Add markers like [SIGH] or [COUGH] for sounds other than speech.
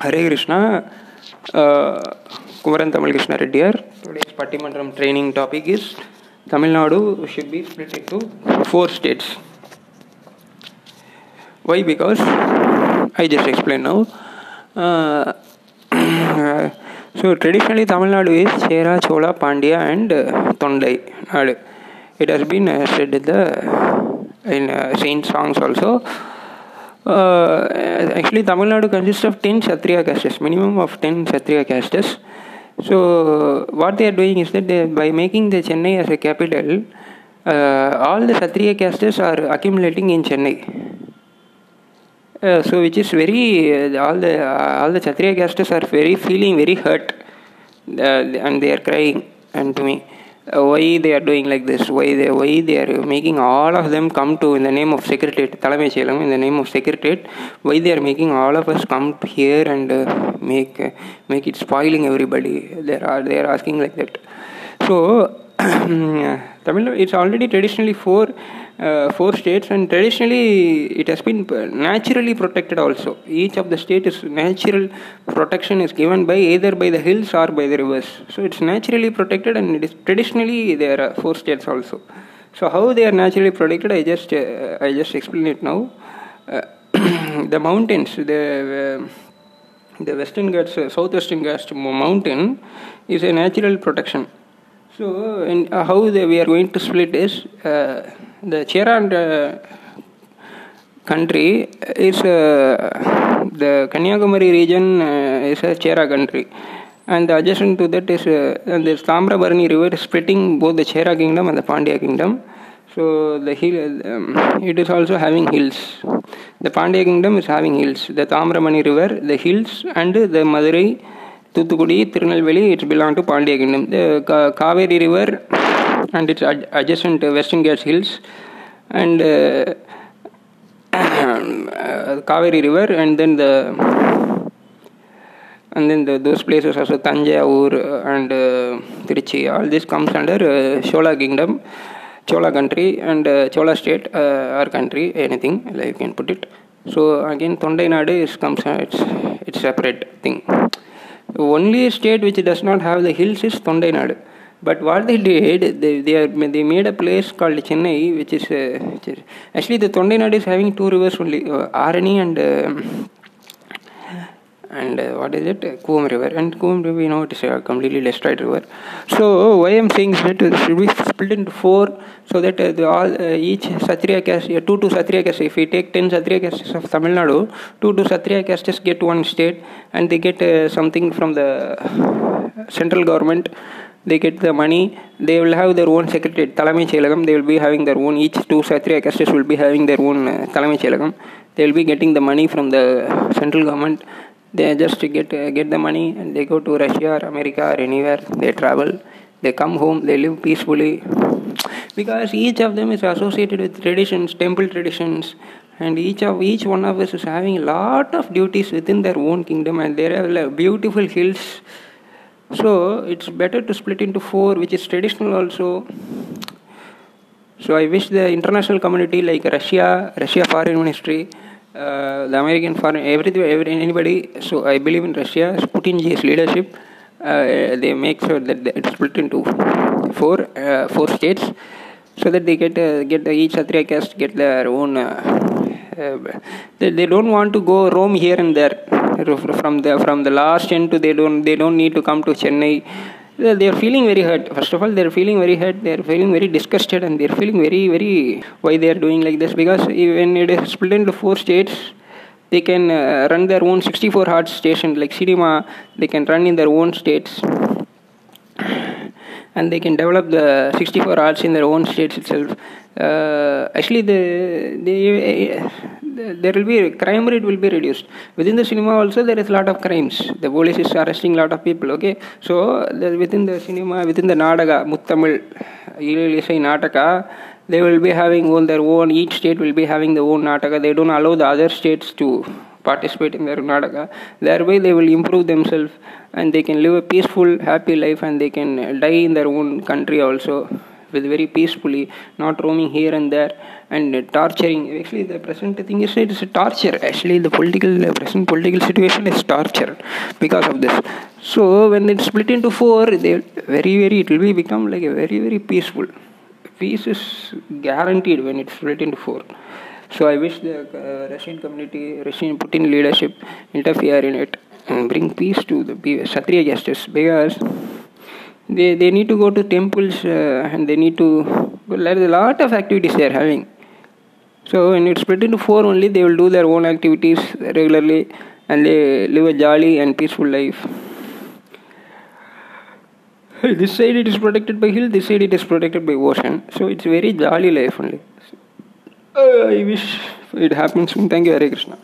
Hare Krishna, uh, Kumaran Tamal Krishna Reddy here. Today's Pattimandram training topic is Tamil Nadu should be split into four states. Why? Because I just explained now. Uh, so traditionally Tamil Nadu is Chera, Chola, Pandya and uh, Tondai Nadu. It has been uh, actually, Tamil Nadu consists of 10 Kshatriya castes, minimum of 10 Kshatriya castes. So, what they are doing is that they, by making the Chennai as a capital, uh, all the Kshatriya castes are accumulating in Chennai. Uh, so, which is very, uh, all the uh, all the Kshatriya castes are very feeling very hurt, uh, and they are crying. And to me, uh, why they are doing like this, why they, why they are making all of them come to, in the name of Secretariat, Talamai Selam, in the name of Secretariat, why they are making all of us come here and uh, make, uh, make it spoiling everybody. They are, they are asking like that. So, [COUGHS] Tamil it's already traditionally four uh, four states and traditionally it has been naturally protected also. Each of the state is natural protection is given by either by the hills or by the rivers. So it's naturally protected and it is traditionally there are four states also. So how they are naturally protected i just uh, i just explain it now. Uh, [COUGHS] the mountains the uh, the western ghats uh, southwestern ghats mountain is a natural protection so and uh, how we are going to split is uh, the Chera uh, country is uh, the Kanyakumari region uh, is a Chera country. And the adjacent to that is uh, and the Tamrabarani river splitting both the Chera kingdom and the Pandya kingdom. So the hill um, it is also having hills. The Pandya kingdom is having hills. The Tamrabarani river the hills and the Madurai Thuthukudi, Tirunelveli, it belongs to Pandya kingdom. The Ka- Kaveri river and its ad- adjacent uh, Western Ghats hills and uh, uh, Kaveri river and then the and then the, those places also Tanjavur and uh, Trichy, all this comes under uh, Chola kingdom, Chola country and uh, Chola state uh, or country, anything like you can put it. Only state which does not have the hills is Tondai Nadu. But what they did, they they, are, they made a place called Chennai, which is, uh, actually the Tondai Nadu is having two rivers only, uh, Arani and uh, and uh, what is it? Cooum river. And Cooum river you know it is a completely destroyed river. So why I'm saying is that uh, should be split into four so that uh, the all uh, each Satriya caste uh, two to Satriya caste if we take 10 Satriya castes of Tamil Nadu two to Satriya castes get one state and they get uh, something from the central government. They get the money. They will have their own secretary Talami Chelagam they will be having their own each two Satriya castes will be having their own uh, Talami Chelagam they will be getting the money from the central government they just get uh, get the money and they go to Russia or America or anywhere. They travel. They come home. They live peacefully. Because each of them is associated with traditions temple traditions. And each of each one of us is having a lot of duties within their own kingdom and there are like, beautiful hills. So it's better to split into four which is traditional also. So i wish the international community like russia russia foreign ministry uh, the american foreign everything every, anybody so i believe in russia putin's leadership. Uh, they make sure that it's split into four uh, four states so that they get uh, get each Kshatriya caste get their own uh, uh, they, they don't want to go roam here and there. From the from the last end to they don't they don't need to come to chennai they are feeling very hurt. First of all they are feeling very hurt. They are feeling very disgusted and they are feeling very very why they are doing like this? Because when it is split into four states they can uh, run their own 64 heart station like cinema they can run in their own states. And they can develop the 64 arts in their own states itself. Uh, actually the, the there will be crime rate will be reduced. Within the cinema also there is a lot of crimes. The police is arresting a lot of people okay? So the, within the cinema within the nadaga muttamil ilisai nataka they will be having their own each state will be having their own nataka. They don't allow the other states to participate in their nataka thereby they will improve themselves and they can live a peaceful happy life and they can die in their own country also with very peacefully, not roaming here and there and torturing. Actually, the present thing is it is a torture. Actually, the political the present political situation is torture because of this. So when it's split into four, they very very it will be become like a very very peaceful. Peace is guaranteed when it's split into four. So I wish the uh, Russian community, Russian Putin leadership interfere in it and bring peace to the Kshatriya justice because they, they need to go to temples uh, and they need to there's a lot of activities they are having. So when it's split into four only they will do their own activities regularly and they live a jolly and peaceful life. This side it is protected by hill this side it is protected by ocean. So it's very jolly life only. Uh, i wish it happens. Soon thank you Hare krishna